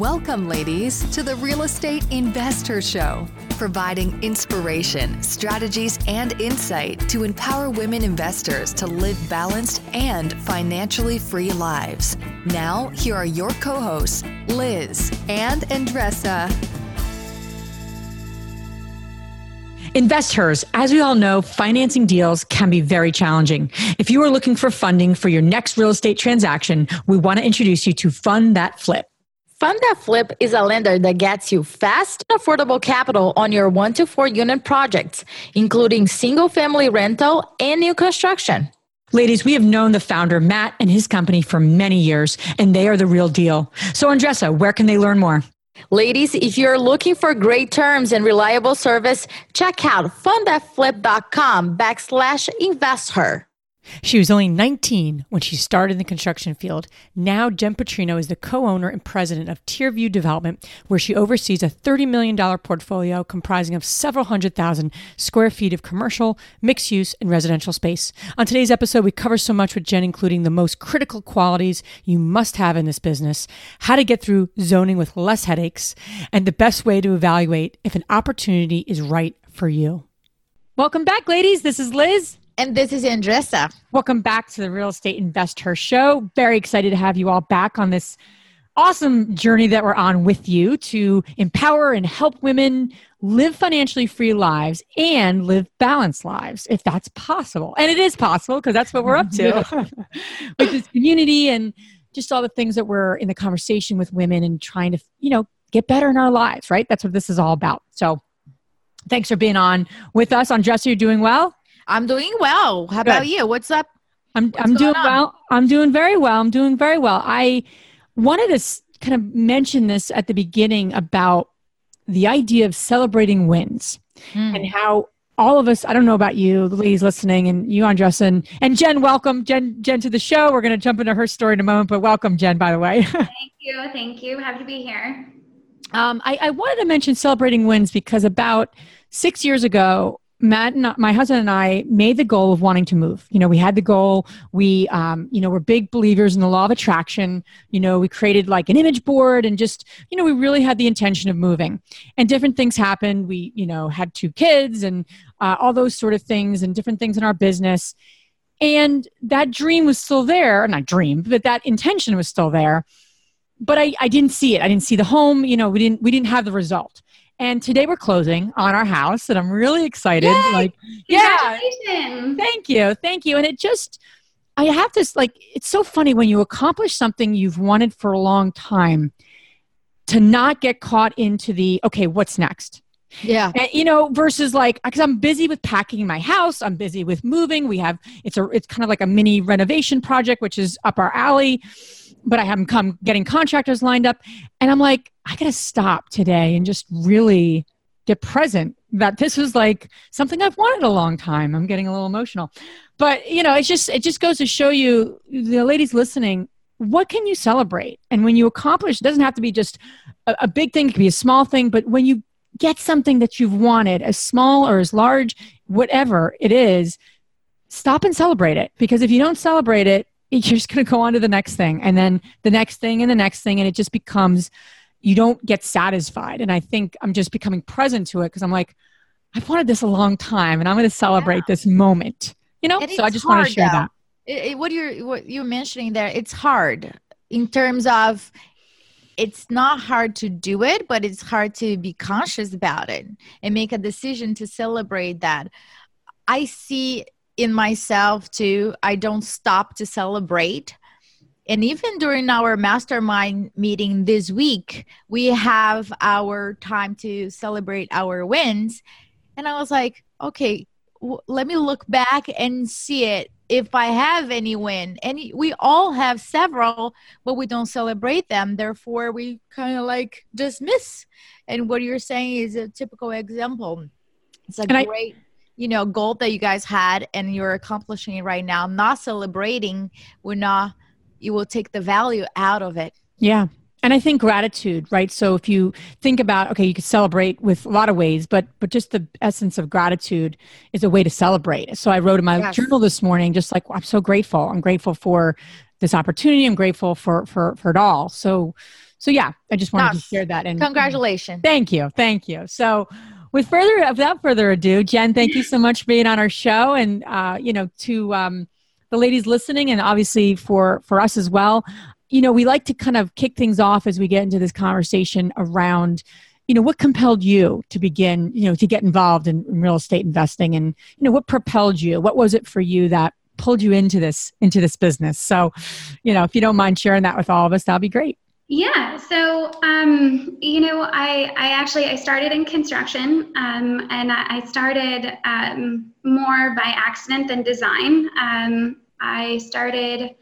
Welcome, ladies, to the Real Estate Investor Show, providing inspiration, strategies, and insight to empower women investors to live balanced and financially free lives. Now, here are your co hosts, Liz and Andresa. Investors, as we all know, financing deals can be very challenging. If you are looking for funding for your next real estate transaction, we want to introduce you to Fund That Flip. Fund That Flip is a lender that gets you fast, affordable capital on your one to four unit projects, including single family rental and new construction. Ladies, we have known the founder, Matt, and his company for many years, and they are the real deal. So, Andresa, where can they learn more? Ladies, if you're looking for great terms and reliable service, check out fundthatflip.com backslash investor. She was only 19 when she started in the construction field. Now, Jenn Patrino is the co owner and president of TierView Development, where she oversees a $30 million portfolio comprising of several hundred thousand square feet of commercial, mixed use, and residential space. On today's episode, we cover so much with Jenn, including the most critical qualities you must have in this business, how to get through zoning with less headaches, and the best way to evaluate if an opportunity is right for you. Welcome back, ladies. This is Liz. And this is Andresa. Welcome back to the Real Estate Investor Show. Very excited to have you all back on this awesome journey that we're on with you to empower and help women live financially free lives and live balanced lives if that's possible. And it is possible because that's what we're up to with this community and just all the things that we're in the conversation with women and trying to, you know, get better in our lives, right? That's what this is all about. So thanks for being on with us. Andresa, you're doing well? I'm doing well. How Good. about you? What's up? I'm What's I'm doing on? well. I'm doing very well. I'm doing very well. I wanted to kind of mention this at the beginning about the idea of celebrating wins mm. and how all of us, I don't know about you, ladies listening, and you, Andresa, and, and Jenn, welcome Jenn, Jenn to the show. We're going to jump into her story in a moment, but welcome, Jenn, by the way. thank you. Thank you. Happy to be here. Um, I, I wanted to mention celebrating wins because about six years ago, Matt and my husband and I made the goal of wanting to move. You know, we had the goal. We, um, you know, we're big believers in the law of attraction. You know, we created like an image board and just, you know, we really had the intention of moving. And different things happened. We, you know, had two kids and uh, all those sort of things and different things in our business. And that dream was still there. Not dream, but that intention was still there. But I, I didn't see it. I didn't see the home. You know, we didn't, we didn't have the result. And today we're closing on our house, and I'm really excited. Yay! Like, yeah, thank you, thank you. And it just, I have this like, it's so funny when you accomplish something you've wanted for a long time, to not get caught into the okay, what's next? Yeah. And, you know, versus like, because I'm busy with packing my house, I'm busy with moving. We have, it's a, it's kind of like a mini renovation project, which is up our alley but I haven't come getting contractors lined up. And I'm like, I got to stop today and just really get present that this was like something I've wanted a long time. I'm getting a little emotional. But, you know, it's just, it just goes to show you, the ladies listening, what can you celebrate? And when you accomplish, it doesn't have to be just a, a big thing, it can be a small thing, but when you get something that you've wanted, as small or as large, whatever it is, stop and celebrate it. Because if you don't celebrate it, you're just going to go on to the next thing and then the next thing and the next thing and it just becomes you don't get satisfied and i think i'm just becoming present to it because i'm like i've wanted this a long time and i'm going to celebrate yeah. this moment you know and so i just want to share though. that it, it, what you're what you're mentioning there it's hard in terms of it's not hard to do it but it's hard to be conscious about it and make a decision to celebrate that i see in myself too. I don't stop to celebrate. And even during our mastermind meeting this week, we have our time to celebrate our wins. And I was like, okay, w- let me look back and see it if I have any win. And we all have several, but we don't celebrate them. Therefore, we kind of like dismiss. And what you're saying is a typical example. It's a and great. I- you know goal that you guys had and you're accomplishing it right now not celebrating will not you will take the value out of it yeah and i think gratitude right so if you think about okay you could celebrate with a lot of ways but but just the essence of gratitude is a way to celebrate so i wrote in my yes. journal this morning just like well, i'm so grateful i'm grateful for this opportunity i'm grateful for for for it all so so yeah, I just wanted Yes. to share that. And Congratulations. Thank you, thank you. So, with further without further ado, Jenn, thank you so much for being on our show, and uh, you know to um, the ladies listening, and obviously for for us as well. You know, we like to kind of kick things off as we get into this conversation around. You know, what compelled you to begin, you know, to get involved in, in real estate investing and, you know, what propelled you? What was it for you that pulled you into this, into this business? So, you know, if you don't mind sharing that with all of us, that'd be great. Yeah, so um, you know, I I actually I started in construction, um, and I started um, more by accident than design. Um, I started,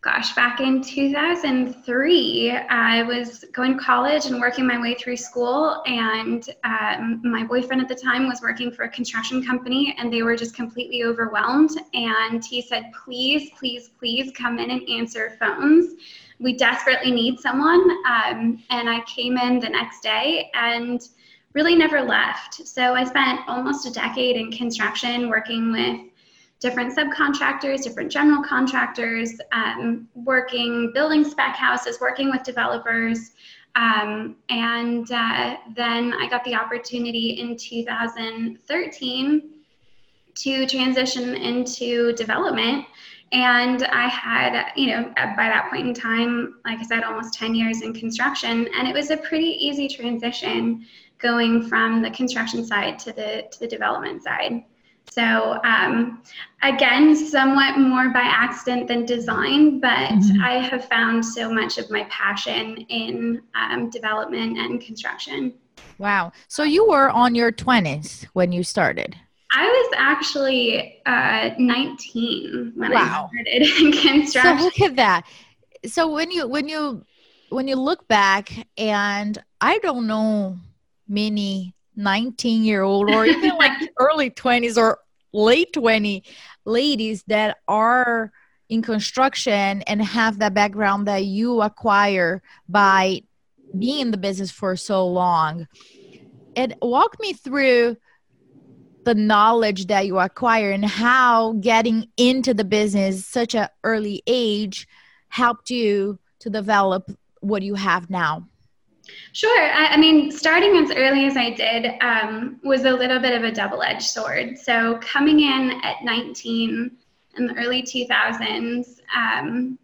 gosh, back in 2003. I was going to college and working my way through school, and um, my boyfriend at the time was working for a construction company, and they were just completely overwhelmed. And he said, "Please, please, please come in and answer phones." We desperately need someone. Um, and I came in the next day and really never left. So I spent almost a decade in construction working with different subcontractors, different general contractors, um, working, building spec houses, working with developers. Um, and uh, then I got the opportunity in 2013 to transition into development and I had, you know, by that point in time, like I said, almost 10 years in construction, and it was a pretty easy transition going from the construction side to the to the development side. So um, again, somewhat more by accident than design, but Mhm. I have found so much of my passion in um, development and construction. Wow. So you were on your 20s when you started. I was actually uh, 19 when Wow. I started in construction. So look at that. So when you when you when you look back and I don't know many 19 year old or even like early 20s or late 20 ladies that are in construction and have that background that you acquire by being in the business for so long. And walk me through the knowledge that you acquire and how getting into the business such an early age helped you to develop what you have now Sure. I, I mean, starting as early as I did um, was a little bit of a double edged sword. So, coming in at 19 in the early 2000s, um,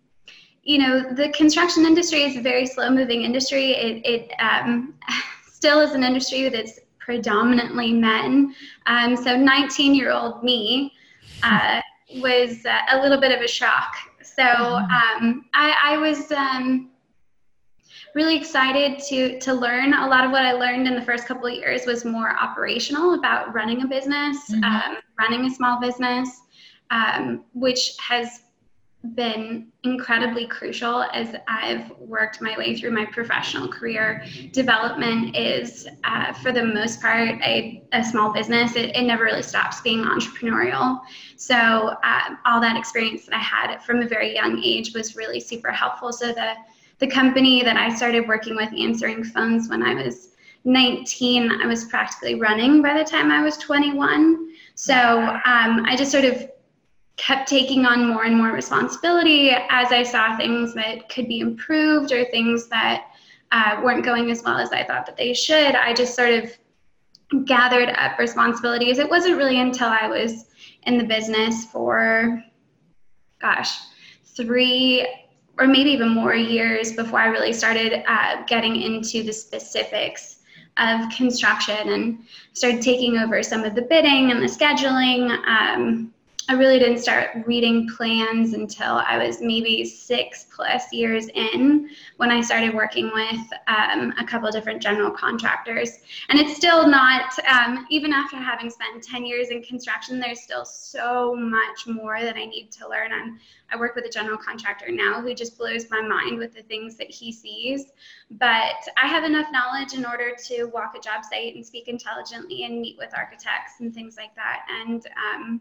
you know, the construction industry is a very slow moving industry. It, it um, still is an industry that's predominantly men. Um, so, 19 year old me uh, was uh, a little bit of a shock. So, um, I, I was. Um, really excited to to learn a lot of what i learned in the first couple of years was more operational about running a business Mhm. um, running a small business um, which has been incredibly crucial as i've worked my way through my professional career. Development is uh, for the most part a, a small business. It, it never really stops being entrepreneurial. So uh, all that experience that i had from a very young age was really super helpful. So the the company that I started working with answering phones when I was 19, I was practically running by the time I was 21. So um, I just sort of kept taking on more and more responsibility as I saw things that could be improved or things that uh, weren't going as well as I thought that they should. I just sort of gathered up responsibilities. It wasn't really until I was in the business for, gosh, three or maybe even more years before I really started uh, getting into the specifics of construction and started taking over some of the bidding and the scheduling. Um, I really didn't start reading plans until I was maybe six plus years in when I started working with um, a couple different general contractors. And it's still not, um, even after having spent 10 years in construction, there's still so much more that I need to learn. I'm, I work with a general contractor now who just blows my mind with the things that he sees. But I have enough knowledge in order to walk a job site and speak intelligently and meet with architects and things like that. And um,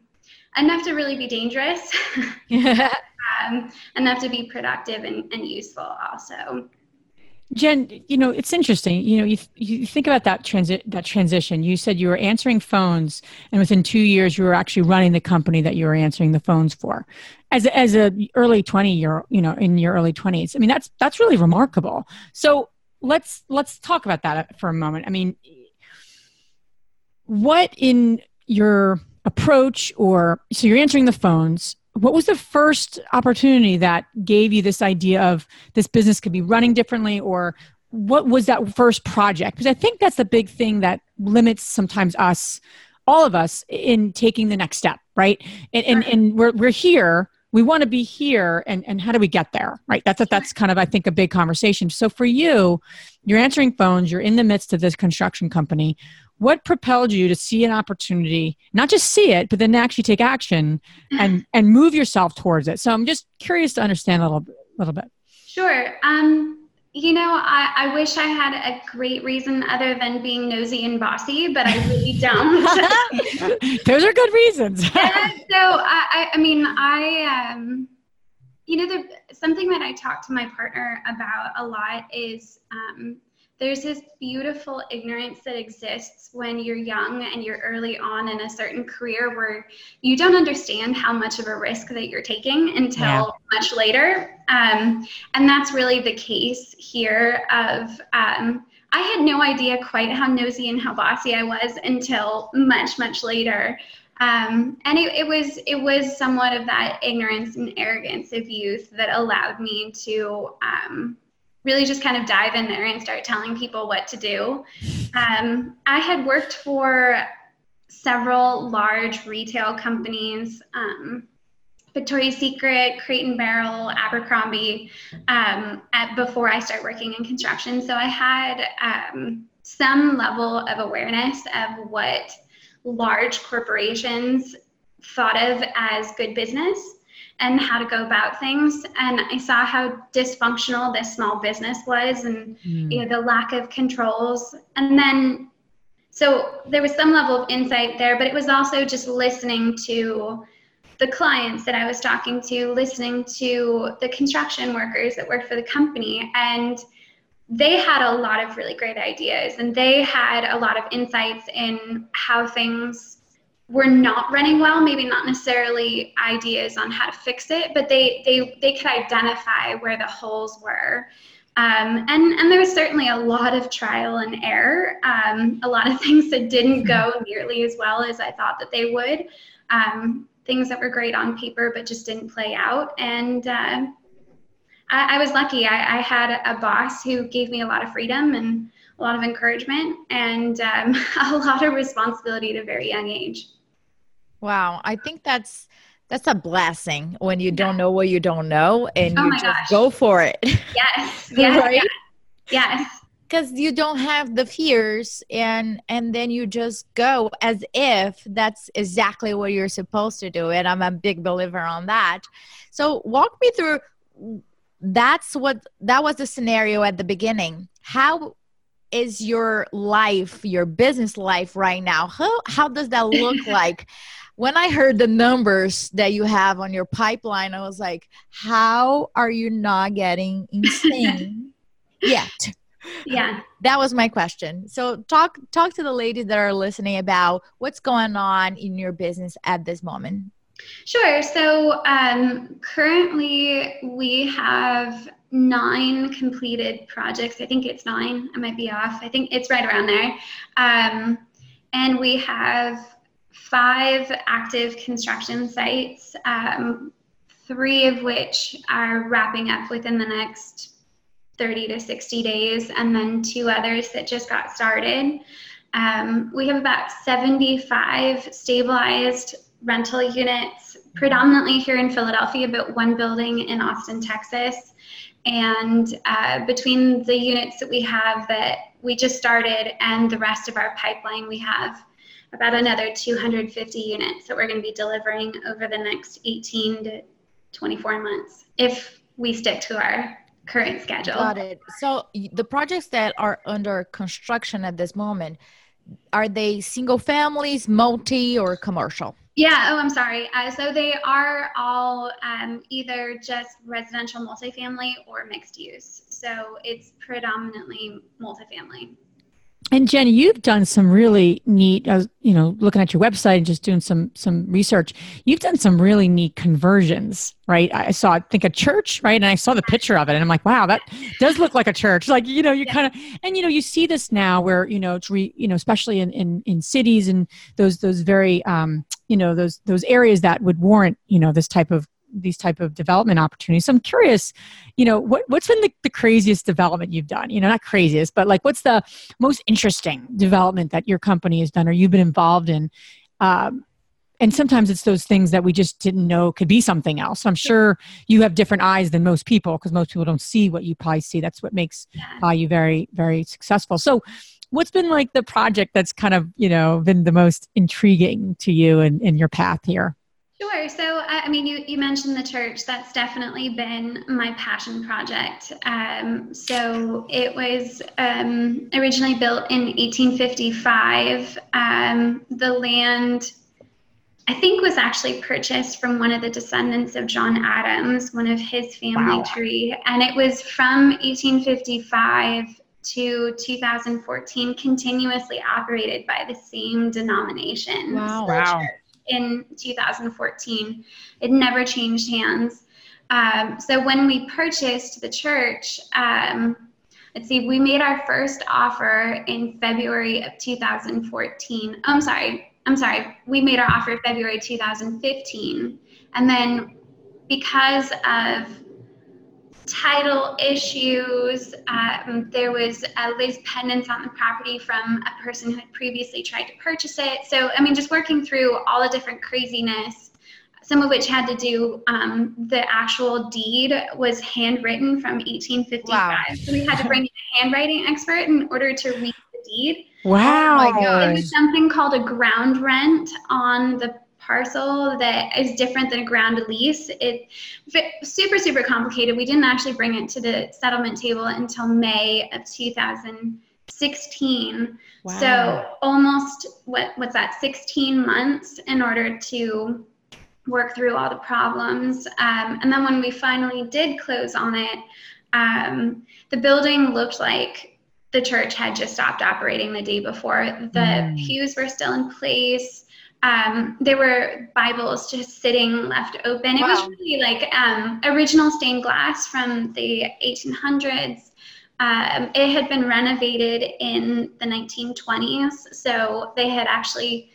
enough to really be dangerous, um, enough to be productive and, and useful also. Jenn, you know, it's interesting. You know, you, you think about that transit that transition. You said you were answering phones, and within two years, you were actually running the company that you were answering the phones for. As a, as a early twenty year, you know, in your early twenties. I mean, that's that's really remarkable. So let's let's talk about that for a moment. I mean, what in your approach, or so you're answering the phones. What was the first opportunity that gave you this idea of this business could be running differently or what was that first project? Because i think that's the big thing that limits sometimes us all of us in taking the next step right? And and, and we're, we're here. We want to be here and, and how do we get there right? That's that's kind of i think a big conversation. So for you you're answering phones you're in the midst of this construction company what propelled you to see an opportunity not just see it but then actually take action and and move yourself towards it? So i'm just curious to understand a little little bit. Sure. Um you know I, I wish i had a great reason other than being nosy and bossy but i really don't. Those are good reasons. So I, I mean i um you know the something that i talk to my partner about a lot is um there's this beautiful ignorance that exists when you're young and you're early on in a certain career where you don't understand how much of a risk that you're taking until yeah. much later. Um, and that's really the case here of um, I had no idea quite how nosy and how bossy I was until much, much later. Um, and it, it, was it was somewhat of that ignorance and arrogance of youth that allowed me to um, really just kind of dive in there and start telling people what to do. Um, I had worked for several large retail companies. Um, Victoria's Secret, Crate and Barrel, Abercrombie, um, at, before I started working in construction. So I had um, some level of awareness of what large corporations thought of as good business and how to go about things. And I saw how dysfunctional this small business was and mm. you know the lack of controls. And then so there was some level of insight there, but it was also just listening to the clients that I was talking to, listening to the construction workers that worked for the company and they had a lot of really great ideas and they had a lot of insights in how things were not running well maybe not necessarily ideas on how to fix it but they they they could identify where the holes were. Um, and and there was certainly a lot of trial and error um, a lot of things that didn't go nearly as well as i thought that they would. Um, things that were great on paper but just didn't play out. And uh, I, I, was lucky. I, I, had a boss who gave me a lot of freedom and a lot of encouragement and um, a lot of responsibility at a very young age Wow, I think that's that's a blessing when you don't know what you don't know and oh you just gosh. go for it. Yes. yes right? Yes. Because you don't have the fears and and then you just go as if that's exactly what you're supposed to do. And I'm a big believer on that. So walk me through that's what that was the scenario at the beginning. How is your life, your business life right now? How how does that look like? When I heard the numbers that you have on your pipeline, I was like, how are you not getting insane yet? Yeah. That was my question. So talk talk to the ladies that are listening about what's going on in your business at this moment. Sure. So um, currently we have nine completed projects. I think it's nine. I might be off. I think it's right around there. Um, and we have five active construction sites, um, three of which are wrapping up within the next 30 to 60 days, and then two others that just got started. Um, we have about 75 stabilized rental units, predominantly here in Philadelphia, but one building in Austin, Texas. And uh, between the units that we have that we just started and the rest of our pipeline, we have about another 250 units that we're going to be delivering over the next 18 to 24 months if we stick to our current schedule. Got it. So the projects that are under construction at this moment, are they single families, multi, or commercial? Yeah, oh, I'm sorry. Uh, so they are all um, either just residential multifamily or mixed use. so it's predominantly multifamily. And Jenny, you've done some really neat. I was, you know, looking at your website and just doing some some research. You've done some really neat conversions, right? I saw, I think, a church, right? And I saw the picture of it, and I'm like, wow, that does look like a church. Like, you know, you yeah. kind of, and you know, you see this now, where you know, it's re, you know, especially in in in cities and those those very, um, you know, those those areas that would warrant, you know, this type of these type of development opportunities. So I'm curious, you know, what, what's been the, the craziest development you've done? You know, not craziest, but like what's the most interesting development that your company has done or you've been involved in? Um, and sometimes it's those things that we just didn't know could be something else. I'm sure you have different eyes than most people because most people don't see what you probably see. That's what makes uh, you very, very successful. So, what's been like the project that's kind of you know been the most intriguing to you in, in your path here? Sure. So, I mean, you, you mentioned the church. That's definitely been my passion project. Um, so, it was um, originally built in 1855. Um, the land, I think, was actually purchased from one of the descendants of John Adams, one of his family wow. tree. And it was from 1855 to 2014 continuously operated by the same denomination. Wow. wow in 2014. It never changed hands. Um, so when we purchased the church, um, let's see, we made our first offer in February of 2014. Oh, I'm sorry. I'm sorry. We made our offer February 2015. And then because of title issues. Um, there was a lis pendens on the property from a person who had previously tried to purchase it. So, I mean, just working through all the different craziness, some of which had to do, um, the actual deed was handwritten from 1855. Wow. So we had to bring in a handwriting expert in order to read the deed. Wow. Oh it was something called a ground rent on the parcel that is different than a ground lease. It's super, super complicated. We didn't actually bring it to the settlement table until May of 2016. Wow. So almost what what's that? 16 months in order to work through all the problems. Um, and then when we finally did close on it, um, the building looked like the church had just stopped operating the day before. The mm. pews were still in place um, there were Bibles just sitting left open. It wow. was really like um, original stained glass from the 1800s. Um, it had been renovated in the 1920s, so they had actually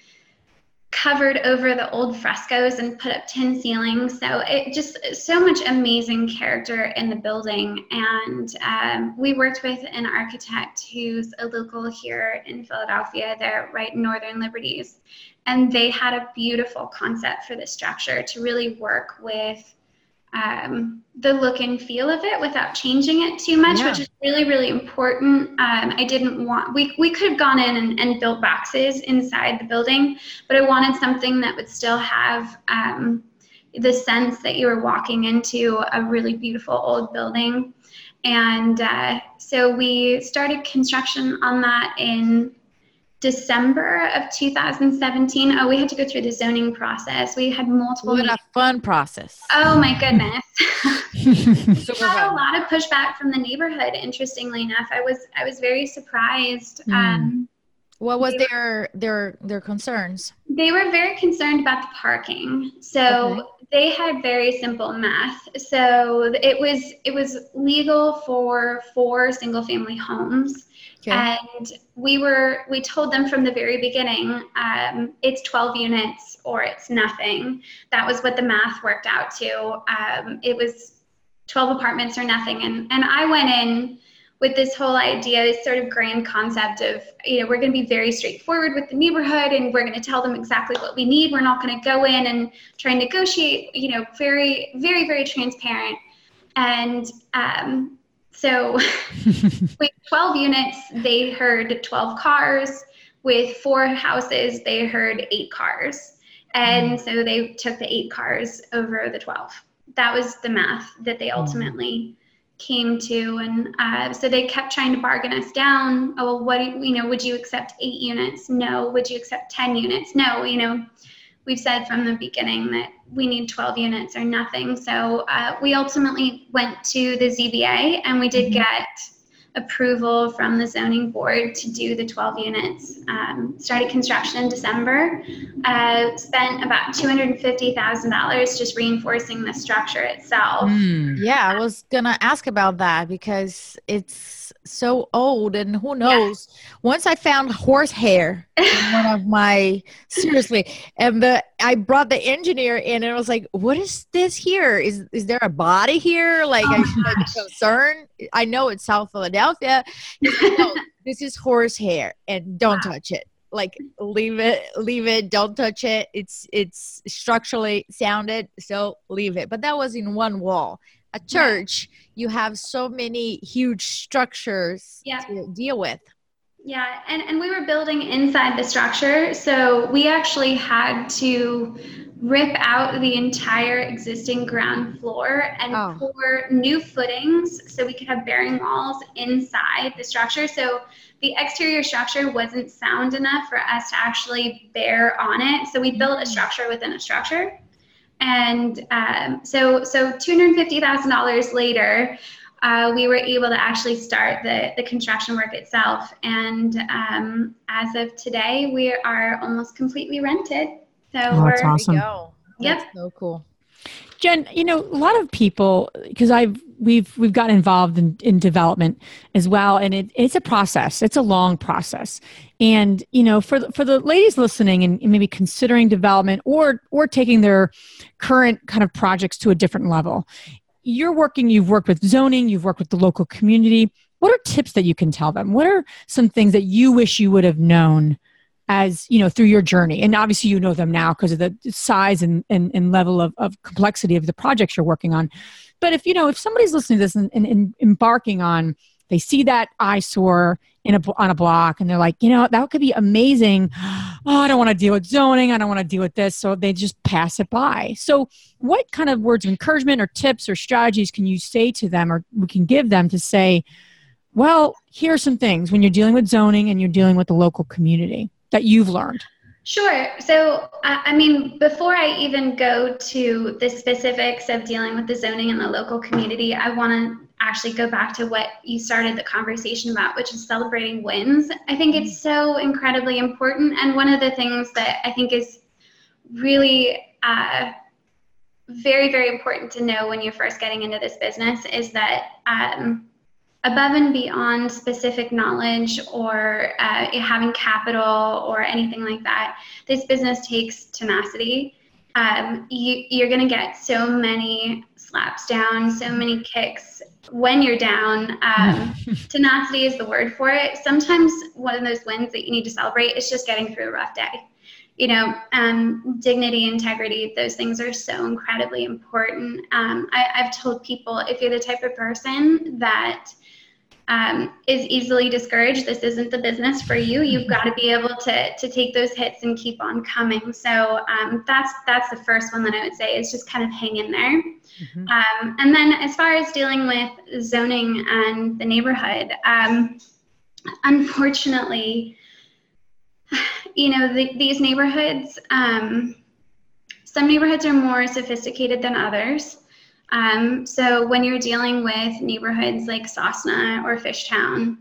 covered over the old frescoes and put up tin ceilings. So it just so much amazing character in the building. And um, we worked with an architect who's a local here in Philadelphia. They're right in Northern Liberties, and they had a beautiful concept for the structure to really work with um, the look and feel of it without changing it too much, yeah. which is really, really important. Um, I didn't want, we, we could have gone in and, and, built boxes inside the building, but I wanted something that would still have um, the sense that you were walking into a really beautiful old building. And uh, so we started construction on that in December of 2017. Oh, we had to go through the zoning process. We had multiple. What a fun process. Oh my goodness. We had a lot of pushback from the neighborhood. Interestingly enough, I was I was very surprised. Mm. Um, what was their their their concerns? They were very concerned about the parking. So okay. They had very simple math. So it was it was legal for four single family homes Okay. And we were we told them from the very beginning, um, it's 12 units or it's nothing. That was what the math worked out to. Um, it was 12 apartments or nothing. And and I went in with this whole idea, this sort of grand concept of, you know, we're going to be very straightforward with the neighborhood and we're going to tell them exactly what we need. We're not going to go in and try and negotiate, you know, very, very, very transparent. And um, so with 12 units, they heard 12 cars. With four houses, they heard eight cars. And mm. so they took the eight cars over the 12. That was the math that they mm. ultimately came to. And uh, so they kept trying to bargain us down. Oh, well, what, you know, would you accept eight units? No. Would you accept 10 units? No, you know we've said from the beginning that we need 12 units or nothing. So uh, we ultimately went to the ZBA and we did mm-hmm. get approval from the zoning board to do the 12 units. Um, started construction in December. Uh, spent about $250,000 just reinforcing the structure itself. Mm. Yeah, I was gonna ask about that because it's so old and who knows. Yeah. Once I found horsehair in one of my seriously, and the I brought the engineer in and I was like, "What is this here? Is is there a body here? Like, oh I should be concerned? I know it's South Philadelphia. no, this is horse hair and don't wow. touch it. Like, leave it, leave it. Don't touch it. It's it's structurally sounded, so leave it. But that was in one wall. A church, yeah. you have so many huge structures yeah. to deal with. Yeah, and, and we were building inside the structure. So we actually had to rip out the entire existing ground floor and oh. pour new footings so we could have bearing walls inside the structure. So the exterior structure wasn't sound enough for us to actually bear on it. So we built a mm. structure within a structure. And um, so, so $250,000 later, uh, we were able to actually start the, the construction work itself. And um, as of today, we are almost completely rented. So oh, that's awesome. Yep. That's so cool. Jenn, you know, a lot of people because I've we've we've gotten involved in, in development as well, and it, it's a process. It's a long process, and you know, for the, for the ladies listening and maybe considering development or or taking their current kind of projects to a different level, you're working, you've worked with zoning, you've worked with the local community. What are tips that you can tell them? What are some things that you wish you would have known as, you know, through your journey? And obviously you know them now because of the size and, and, and level of, of complexity of the projects you're working on. But if, you know, if somebody's listening to this and, and, and embarking on, they see that eyesore in a, on a block and they're like, you know, that could be amazing. Oh, I don't want to deal with zoning. I don't want to deal with this. So they just pass it by. So, what kind of words of encouragement or tips or strategies can you say to them or we can give them to say, well, here are some things when you're dealing with zoning and you're dealing with the local community that you've learned? Sure. So, I mean, before I even go to the specifics of dealing with the zoning in the local community, I want to actually go back to what you started the conversation about, which is celebrating wins. I think it's so incredibly important. And one of the things that I think is really uh, very, very important to know when you're first getting into this business is that. Um, above and beyond specific knowledge or uh, having capital or anything like that, this business takes tenacity. Um, you, are going to get so many slaps down, so many kicks when you're down. Um, tenacity is the word for it. Sometimes one of those wins that you need to celebrate is just getting through a rough day. You know, um, dignity, integrity, those things are so incredibly important. Um, I, I've told people if you're the type of person that um, is easily discouraged, this isn't the business for you. You've got to be able to to take those hits and keep on coming. So um, that's that's the first one that I would say is just kind of hang in there. Mm-hmm. Um, and then as far as dealing with zoning and the neighborhood, um, unfortunately, you know the, these neighborhoods. Um, some neighborhoods are more sophisticated than others. Um, so when you're dealing with neighborhoods like SOSNA or Fishtown,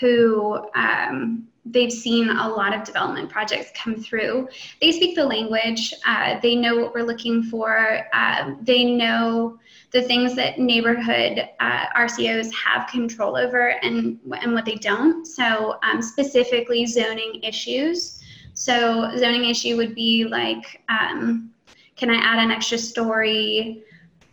who um, they've seen a lot of development projects come through, they speak the language. Uh, they know what we're looking for. Uh, they know the things that neighborhood uh, RCOs have control over and and what they don't. So um, specifically zoning issues. So zoning issue would be like, um, can I add an extra story?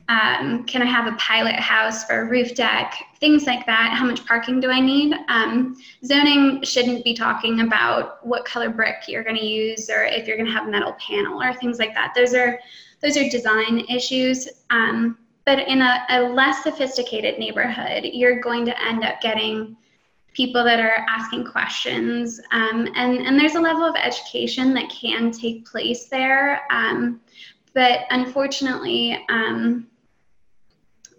Um, can I have a pilot house for a roof deck? Things like that. How much parking do I need? Um, zoning shouldn't be talking about what color brick you're going to use or if you're going to have metal panel or things like that. Those are those are design issues. Um, but in a, a less sophisticated neighborhood, you're going to end up getting people that are asking questions. Um, and, and there's a level of education that can take place there. Um, but unfortunately, um,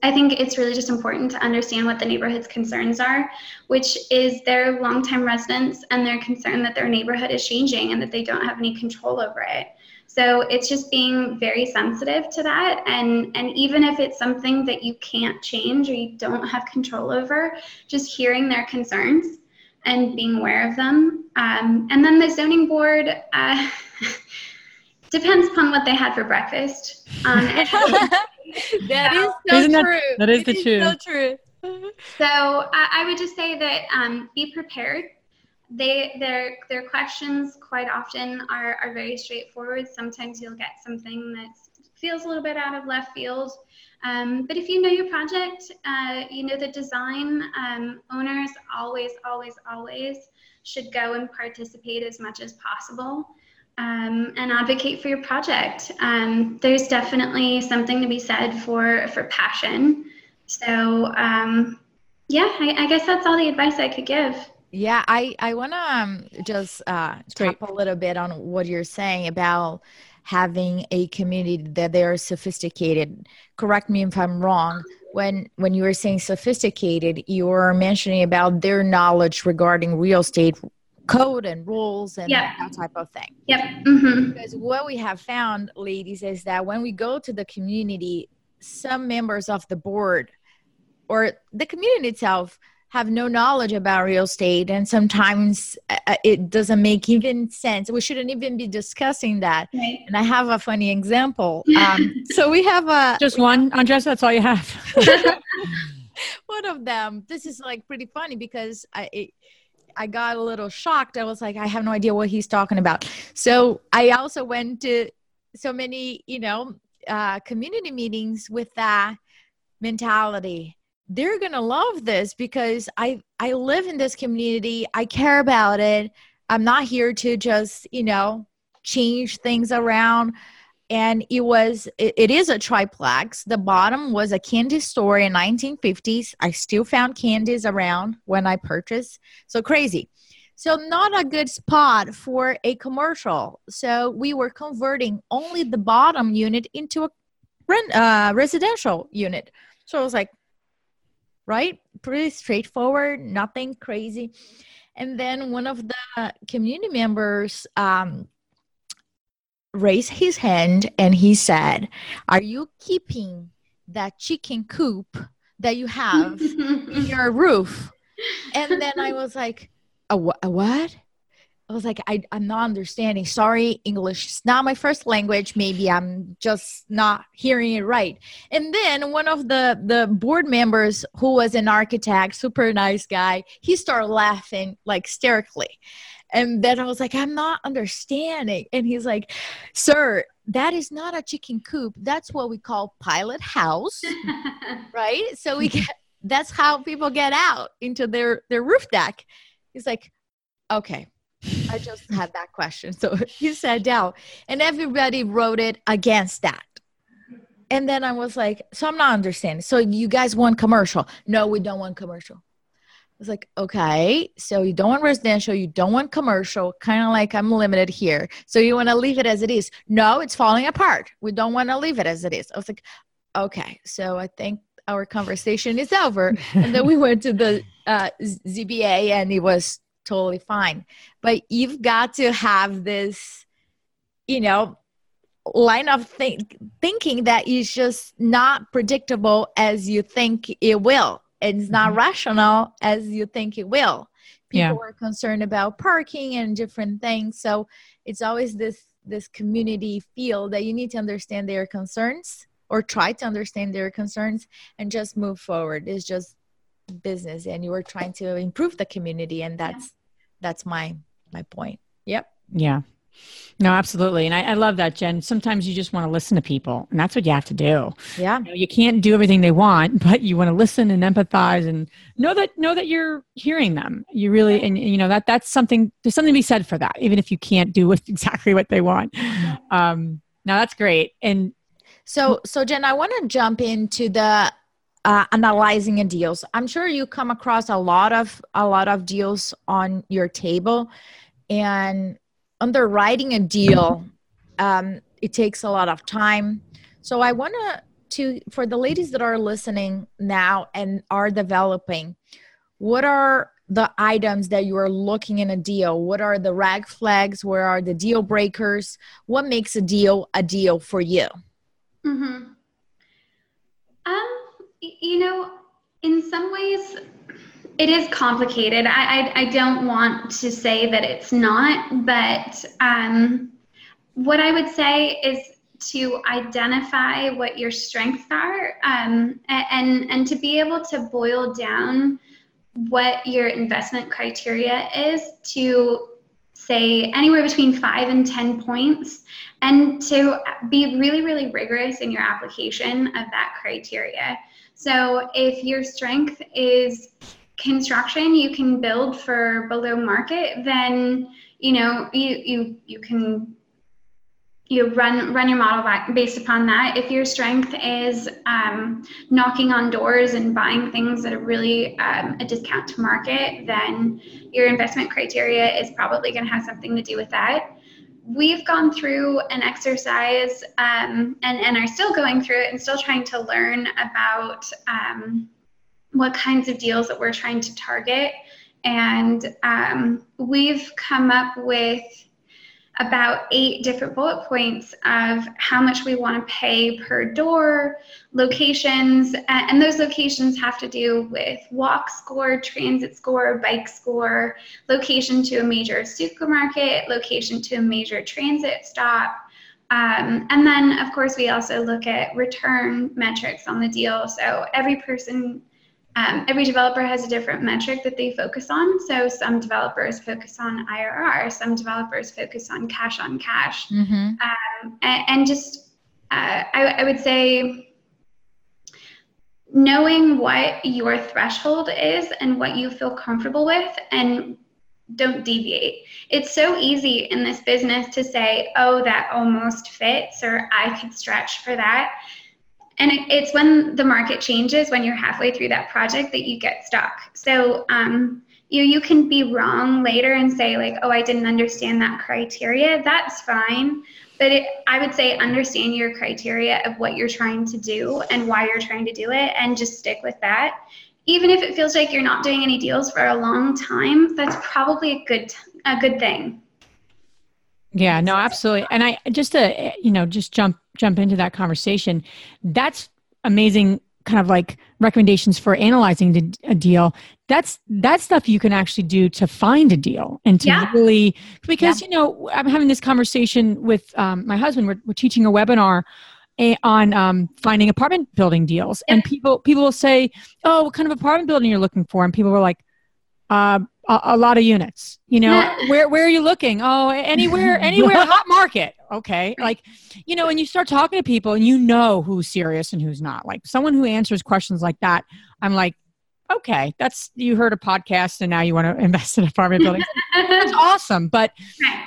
I think it's really just important to understand what the neighborhood's concerns are, which is their longtime residents and their concern that their neighborhood is changing and that they don't have any control over it. So it's just being very sensitive to that. And, and even if it's something that you can't change or you don't have control over, just hearing their concerns and being aware of them. Um, and then the zoning board uh, depends upon what they had for breakfast. Um, that is so Isn't true. That, that is it the is truth. So true. so I, I, would just say that um, be prepared they their their questions quite often are, are very straightforward. Sometimes you'll get something that feels a little bit out of left field. Um, but if you know your project, uh, you know the design, um, owners always, always, always should go and participate as much as possible um, and advocate for your project. Um, there's definitely something to be said for, for passion. So, um, yeah, I, I guess that's all the advice I could give. Yeah, I I want to um, just uh, talk a little bit on what you're saying about having a community that they are sophisticated. Correct me if I'm wrong. When when you were saying sophisticated, you were mentioning about their knowledge regarding real estate code and rules and yep. that type of thing. Yep. Mm-hmm. Because what we have found, ladies, is that when we go to the community, some members of the board or the community itself have no knowledge about real estate and sometimes uh, uh, it doesn't make even sense we shouldn't even be discussing that right. and i have a funny example um, so we have a just one andres that's all you have one of them this is like pretty funny because i it, I got a little shocked. I was like, I have no idea what he's talking about. So I also went to so many, you know, uh, community meetings with that mentality they're to love this because I I live in this community. I care about it. I'm not here to just, you know, change things around. And it was it, it is a triplex. The bottom was a candy store in 1950s. I still found candies around when I purchased. So crazy. So not a good spot for a commercial. So we were converting only the bottom unit into a rent, uh, residential unit. So I was like, right? Pretty straightforward, nothing crazy. And then one of the community members um, raised his hand and he said, Are you keeping that chicken coop that you have in your roof? And then I was like, a, wh- a what? I was like, I, I'm not understanding. Sorry, English is not my first language. Maybe I'm just not hearing it right. And then one of the the board members, who was an architect, super nice guy, he started laughing like hysterically. And then I was like, I'm not understanding. And he's like, Sir, that is not a chicken coop. That's what we call pilot house, right? So we get that's how people get out into their their roof deck. He's like, okay I just had that question. So he sat down and everybody wrote it against that. And then I was like, so I'm not understanding. So you guys want commercial? No, we don't want commercial. I was like, okay, so you don't want residential, you don't want commercial, kind of like I'm limited here. So you want to leave it as it is? No, it's falling apart. We don't want to leave it as it is. I was like, okay, so I think our conversation is over. and then we went to the uh, ZBA and it was totally fine. But you've got to have this, you know, line of think- thinking that is just not predictable as you think it will. It's not mm-hmm. rational as you think it will. People yeah. are concerned about parking and different things. So it's always this this community feel that you need to understand their concerns or try to understand their concerns and just move forward. It's just business and you are trying to improve the community and that's. That's my my point. Yep. Yeah. No absolutely. And I, I, love that jen. Sometimes you just want to listen to people and that's what you have to do. Yeah. You, know, you can't do everything they want but you want to listen and empathize and know that know that you're hearing them. You really and you know that that's something there's something to be said for that even if you can't do with exactly what they want. Um now that's great. And so so jen i want to jump into the uh, analyzing a deals i'm sure you come across a lot of a lot of deals on your table and underwriting a deal um, it takes a lot of time so i want to to for the ladies that are listening now and are developing, what are the items that you are looking in a deal? What are the rag flags? Where are the deal breakers? What makes a deal a deal for you? Mm-hmm. Um, you know, in some ways, it is complicated. I, I, I don't want to say that it's not, but um, what I would say is to identify what your strengths are um, and, and to be able to boil down what your investment criteria is to say anywhere between five and 10 points and to be really, really rigorous in your application of that criteria. So if your strength is construction, you can build for below market, then you know you you you can you run run your model back based upon that. If your strength is um, knocking on doors and buying things at a really um, a discount to market, then your investment criteria is probably going to have something to do with that. We've gone through an exercise um, and and are still going through it and still trying to learn about um, what kinds of deals that we're trying to target, and um, we've come up with about eight different bullet points of how much we want to pay per door, locations, and those locations have to do with walk score, transit score, bike score, location to a major supermarket, location to a major transit stop. Um, and then, of course, we also look at return metrics on the deal. So every person um, every developer has a different metric that they focus on. So some developers focus on IRR, some developers focus on cash on cash, mm-hmm. um, and, and, just uh, I, I would say knowing what your threshold is and what you feel comfortable with and don't deviate. It's so easy in this business to say, oh, that almost fits, or I could stretch for that and it, it's when the market changes when you're halfway through that project that you get stuck. So um, you you can be wrong later and say like oh i didn't understand that criteria. That's fine. But it, i would say understand your criteria of what you're trying to do and why you're trying to do it and just stick with that. Even if it feels like you're not doing any deals for a long time that's probably a good a good thing yeah, no, absolutely. And I just to you know just jump jump into that conversation. That's amazing kind of like recommendations for analyzing a deal that's that stuff you can actually do to find a deal and to yeah. really because yeah. you know i'm having this conversation with um, my husband we're, we're teaching a webinar a, on um, finding apartment building deals and people people will say oh what kind of apartment building you're looking for and people were like uh, a, a, lot of units. You know, where where are you looking? Oh, anywhere, anywhere, hot market. Okay, like you know, and you start talking to people, and you know who's serious and who's not. Like someone who answers questions like that, I'm like, okay, that's you heard a podcast, and now you want to invest in apartment buildings. that's awesome. But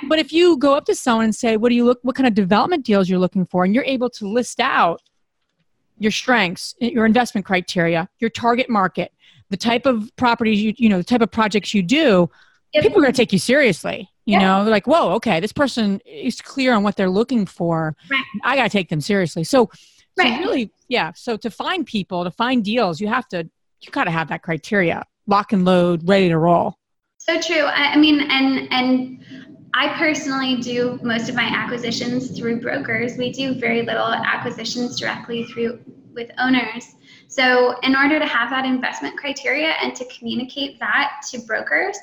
but if you go up to someone and say, what do you look? What kind of development deals you're looking for, and you're able to list out your strengths, your investment criteria, your target market the type of properties you you know the type of projects you do yep. people are going to take you seriously you yeah. know they're like whoa okay this person is clear on what they're looking for right. i got to take them seriously so, right. so really yeah so to find people to find deals you have to you got to have that criteria lock and load ready to roll so true i mean and and I personally do most of my acquisitions through brokers. We do very little acquisitions directly through with owners. So, in order to have that investment criteria and to communicate that to brokers,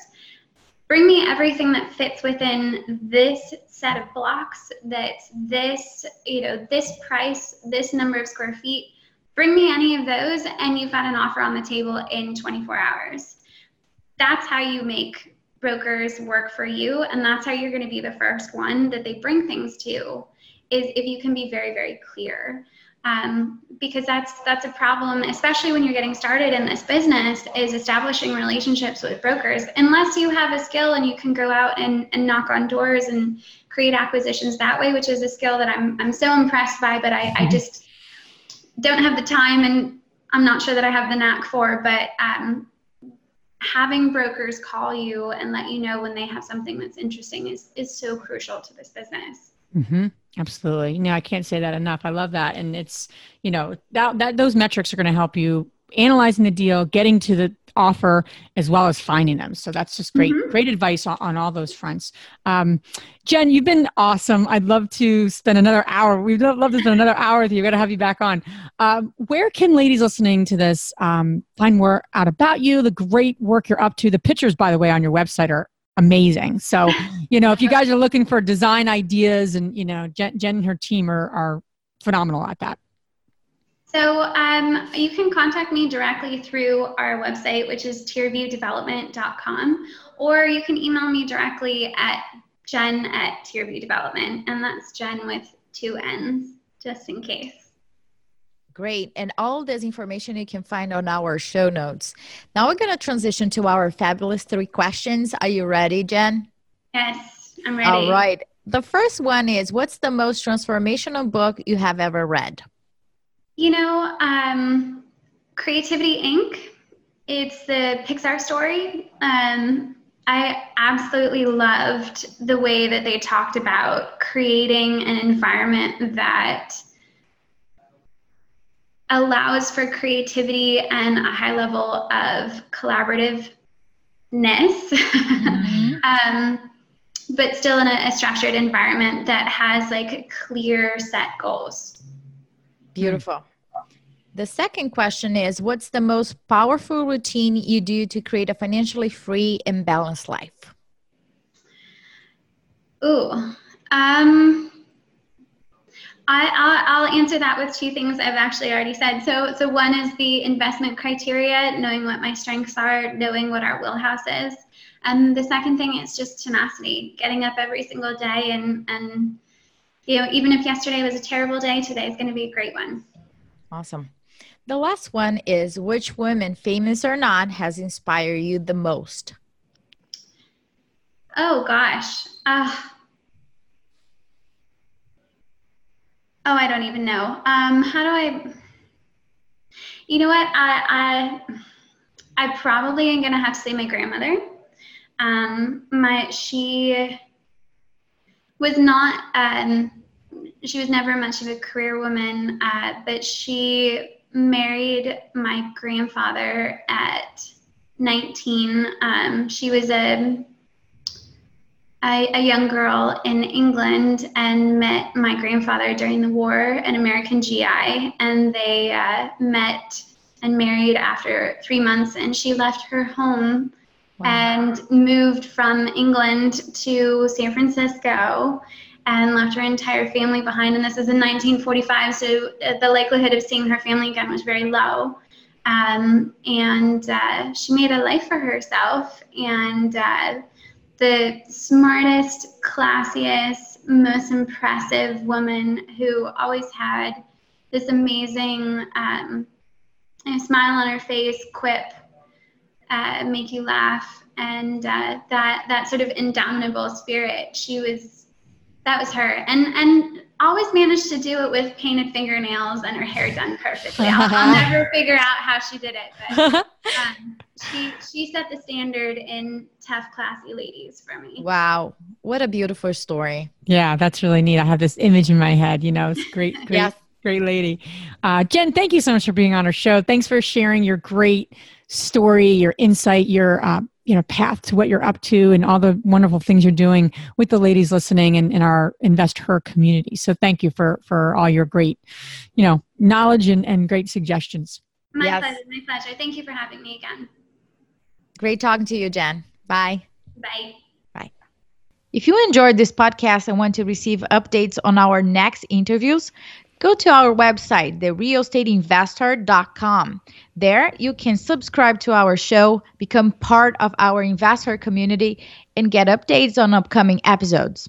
bring me everything that fits within this set of blocks that's this, you know, this price, this number of square feet. Bring me any of those, and you've got an offer on the table in 24 hours. That's how you make brokers work for you, and that's how you're going to be the first one that they bring things to. Is if you can be very, very clear um, because that's that's a problem especially when you're getting started in this business is establishing relationships with brokers unless you have a skill and you can go out and, and knock on doors and create acquisitions that way which is a skill that i'm, I'm so impressed by but I, I mm-hmm. just don't have the time and i'm not sure that i have the knack for but um, having brokers call you and let you know when they have something that's interesting is is so crucial to this business mm-hmm. Absolutely. No, I can't say that enough. I love that. And it's, you know, that, that those metrics are going to help you analyzing the deal, getting to the offer, as well as finding them. So that's just great, mm-hmm. great advice on, on, all those fronts. Um, Jenn, you've been awesome. I'd love to spend another hour. We'd love, love to spend another hour with you. We've got to have you back on. Um, where can ladies listening to this um, find more out about you, the great work you're up to? The pictures, by the way, on your website are amazing. So, you know, if you guys are looking for design ideas and, you know, Jenn, Jenn and her team are, are phenomenal at that. So um, you can contact me directly through our website, which is tierviewdevelopment.com, or you can email me directly at Jenn at tierviewdevelopment, and that's Jenn with two N's, just in case. Great. And all this information you can find on our show notes. Now we're going to transition to our fabulous three questions. Are you ready, Jenn? Yes, I'm ready. All right. The first one is What's the most transformational book you have ever read? You know, um, Creativity Inc. It's the Pixar story. Um, I absolutely loved the way that they talked about creating an environment that allows for creativity and a high level of collaborativeness, mm-hmm. um, but still in a, a structured environment that has like clear set goals. Beautiful. The second question is What's the most powerful routine you do to create a financially free and balanced life? Ooh, um, I, will answer that with two things I've actually already said. So, so one is the investment criteria, knowing what my strengths are, knowing what our wheelhouse is, and the second thing is just tenacity, getting up every single day and and you know, even if yesterday was a terrible day, today is going to be a great one. Awesome. The last one is which woman, famous or not, has inspired you the most? Oh gosh. Uh, oh, I don't even know. Um, how do I? You know what? I I, I probably am gonna have to say my grandmother. Um, my she was not um, she was never much of a career woman, uh, but she married my grandfather at 19. Um, she was a, a, a young girl in England and met my grandfather during the war, an American GI, and they uh, met and married after three months. And she left her home wow. and moved from England to San Francisco and left her entire family behind. And this is in 1945, so uh, the likelihood of seeing her family again was very low. Um, and uh, she made a life for herself. And uh, the smartest, classiest, most impressive woman who always had this amazing um, smile on her face, quip, uh, make you laugh, and uh, that that sort of indomitable spirit. She was that was her and and always managed to do it with painted fingernails and her hair done perfectly i'll, I'll never figure out how she did it but um, she she set the standard in tough classy ladies for me. Wow. What a beautiful story. Yeah that's really neat. I have this image in my head you know it's great great yes. great lady. Uh, Jenn thank you so much for being on our show. Thanks for sharing your great story your insight your uh, you know path to what you're up to and all the wonderful things you're doing with the ladies listening and in our InvestHER community. So thank you for for all your great you know knowledge and, and great suggestions. My yes. pleasure my pleasure. Thank you for having me again great talking to you Jenn bye bye bye if you enjoyed this podcast and want to receive updates on our next interviews go to our website, therealestateinvestor.com. There, you can subscribe to our show, become part of our investor community, and get updates on upcoming episodes.